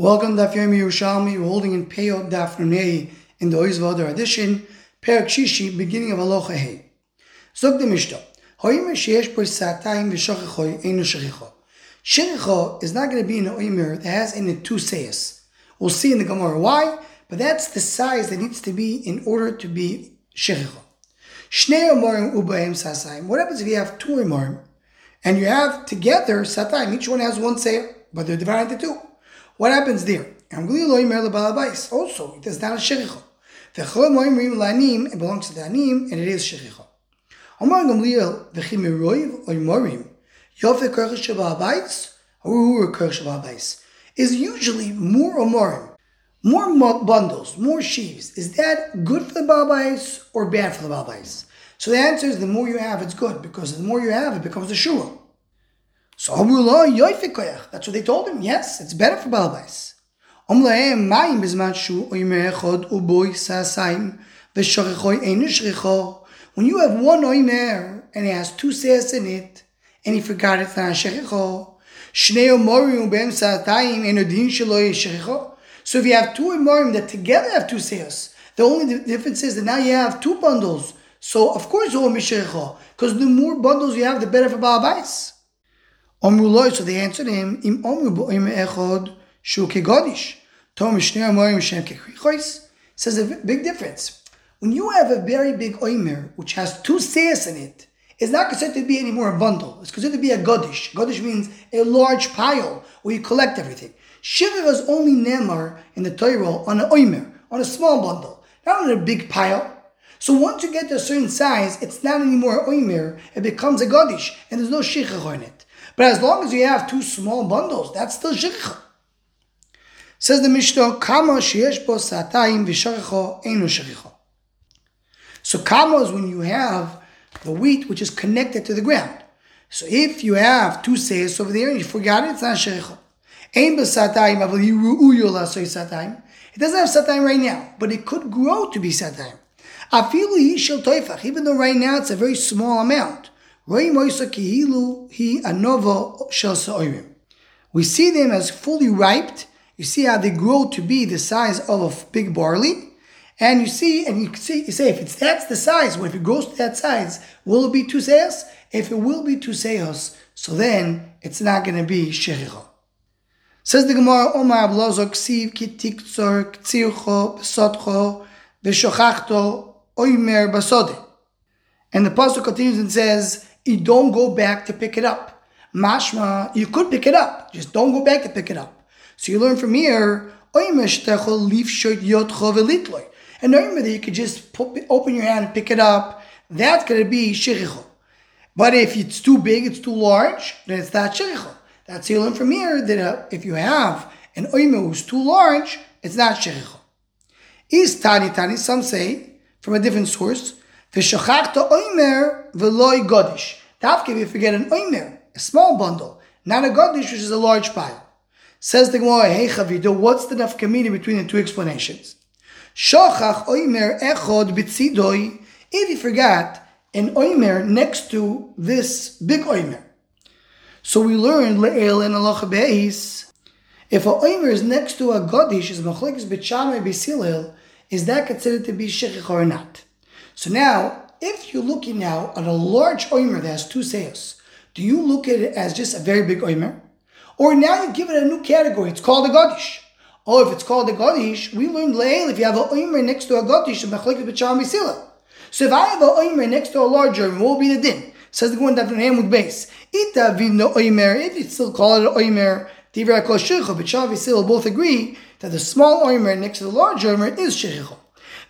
Welcome Daf Yomi Yerushalmi. We're holding in Peyot Daf in the Oizvader edition, Perak Shishi, beginning of Aloha Hey. Zog the Mishnah. Hoimer sheyesh bo satayim v'shachichoy einu shachicho. Shachicho is not going to be an oimer that has in it two sayas. We'll see in the Gemara why, but that's the size that needs to be in order to be shachicho. Shnei omorim ubaim sasayim. What happens if you have two omorim and you have together satayim? Each one has one sayah, but they're divided into two. What happens there? Also, it is not a shericha. It belongs to the anim, and it is shericha. Omar Gamliel v'chimiroiv oimorim yofe kerch shababais or kerch shababais is usually more omorim, more More bundles, more sheaves. Is that good for the babais or bad for the babais? So the answer is the more you have, it's good because the more you have, it becomes a shua. So that's what they told him. Yes, it's better for Balabais. When you have one oimer and it has two sayas in it, and he forgot it's not a shechicho, so if you have two oimorim that together have two sayas, the only difference is that now you have two bundles. So of course it because the more bundles you have, the better for Balabais. So they answered him, Im omru echod shu kekrichois. Says a big difference. When you have a very big oimer, which has two sayas in it, it's not considered to be anymore a bundle. It's considered to be a godish. Godish means a large pile where you collect everything. Shiva was only nemar in the Torah on an oimer, on a small bundle, not on a big pile. So once you get to a certain size, it's not anymore oimer, it becomes a godish, and there's no shichach on it. But as long as you have two small bundles, that's still shikha. Says the Mishnah, Kama sheyesh bo satayim v'sharicho enu sharicho. So kama is when you have the wheat which is connected to the ground. So if you have two sayas over there and you forgot it, it's not sharicho. Ein b'satayim avol yiru'uyo la'soy satayim. It doesn't have satayim right now, but it could grow to be satayim. Afilu yishel toifach, even though right now it's a very small amount. We see them as fully ripe. You see how they grow to be the size of a big barley. And you see, and you see, you say, if it's that's the size, well, if it grows to that size, will it be two seos? If it will be two seos, so then it's not going to be shericha. Says the Gemara, Omar Ablozo ksiv ki ktsircho besotcho oimer basode. And the pasuk continues and says, you don't go back to pick it up. Mashma, you could pick it up, just don't go back to pick it up. So you learn from here, and that you could just put, open your hand and pick it up. That's going to be shiricho. But if it's too big, it's too large, then it's not shiricho. That's you learn from here that uh, if you have an oimer who's too large, it's not shiricho. Is tani tani, some say, from a different source, V'shachachta oimer v'loi godish. Tafke, if you forget an oimer, a small bundle, not a godish, which is a large pile. Says the Gemara, hey Chavido, what's the nafkamina between the two explanations? Shachach oimer echod bitzidoi, if you forgot an oimer next to this big oimer. So we learned le'el and alacha beis. If a oimer is next to a godish, is machlekes b'chamay b'silil, is that considered to be shechich or not? So now, if you're looking now at a large oimer that has two sales, do you look at it as just a very big oimer? Or now you give it a new category, it's called a godish. Oh, if it's called a godish, we learned leil if you have a oimer next to a godish, so if I have a oimer next to a large oimer, what will be the din? Says the one that from with base. Ita vino oimer, if you still call it an oimer, Tivra kol shircho, but Shavi both agree that the small oimer next to the large oimer is shircho.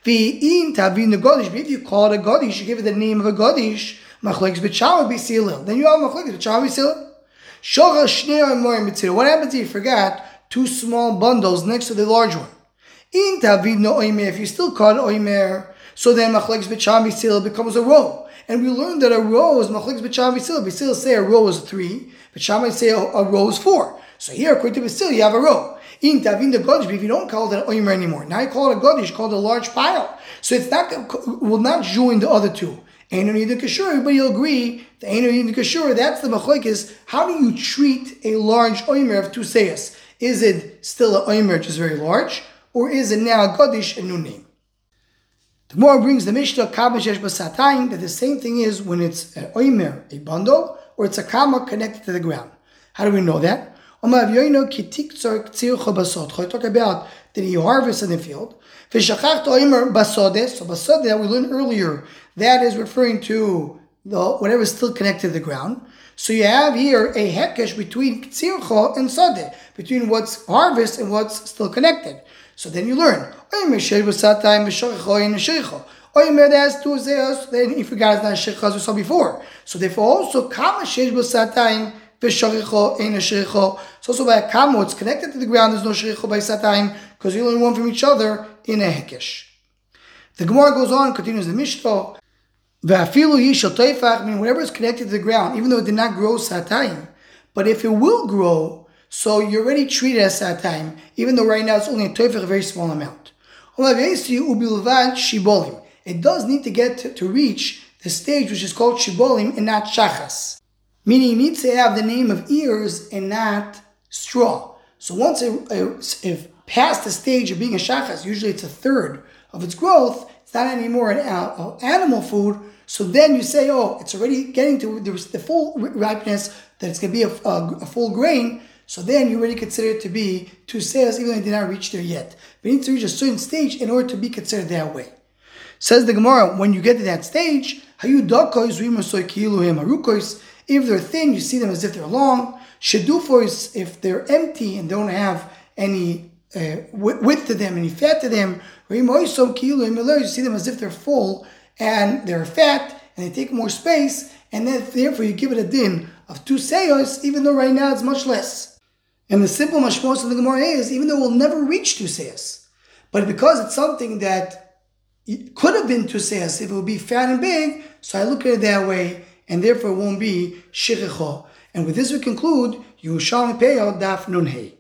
If you call it a godish, you give it the name of a godish. Machlekes b'chav b'silil. Then you have machlekes b'chav b'silil. Shocha shnei amorim b'tzil. What happens if you forgot two small bundles next to the large one? In tavin no oimer. If you still call it oimer, so then machlekes b'chav b'silil becomes a row. And we learned that a row is machlekes b'chav b'silil. B'silil say a row is three, Shammai say a, a row is four. So here, according to B'silil, you have a row. In Tavin the Godish, but if you don't call it an Oimer anymore, now you call it a Godish, called a large pile. So it's not will not join the other two. Ain't no Kashur, everybody will agree, the Ain't no Kashur, that's the Machlokes. How do you treat a large Oimer of two sayas? Is it still a oimer, which is very large, or is it now a godish, a new name? The Gemara brings the Mishnah Kabashesh Basatayim that the same thing is when it's an oimer, a bundle, or it's a kama connected to the ground. How do we know that? Talk about that he harvests in the field. So basode that we learned earlier, that is referring to the whatever is still connected to the ground. So you have here a hekesh between tzircha and sade, between what's harvest and what's still connected. So then you learn. Then if you guys not as we saw before. So therefore also kama sheish b'satayim v'sharicho ein a sharicho. So also by a kama, it's connected to the ground. There's no sharicho by satayim because you learn one from each other in a hekesh. The Gemara goes on, continues the Mishnah. V'afilu yishal teifach, meaning whatever is connected to the ground, even though it did not grow satayim, but if it will grow, so you already treat it as satayim, even though right now it's only a teifach, a very small amount. It does need to get to, to reach the stage which is called shibolim and not shachas. Meaning it needs to have the name of ears and not straw. So once it, if past the stage of being a shachas, usually it's a third of its growth, it's not anymore an animal food. So then you say, oh, it's already getting to the, the full ripeness that it's going to be a, a, a, full grain. So then you already consider it to be two sales, even though it did not reach there yet. But it needs to reach a certain stage in order to be considered that way. Says the Gemara, when you get to that stage, if they're thin, you see them as if they're long. Shedufos, if they're empty and don't have any uh, width to them, any fat to them, you see them as if they're full and they're fat and they take more space, and then therefore you give it a din of two seyos, even though right now it's much less. And the simple mashmos of the Gemara is, even though we'll never reach two seyos, but because it's something that it could have been two seyos if it would be fat and big, so I look at it that way, and therefore it won't be shiricho. And with this we conclude, Yerushalmi Peyo Daf Nun Hey.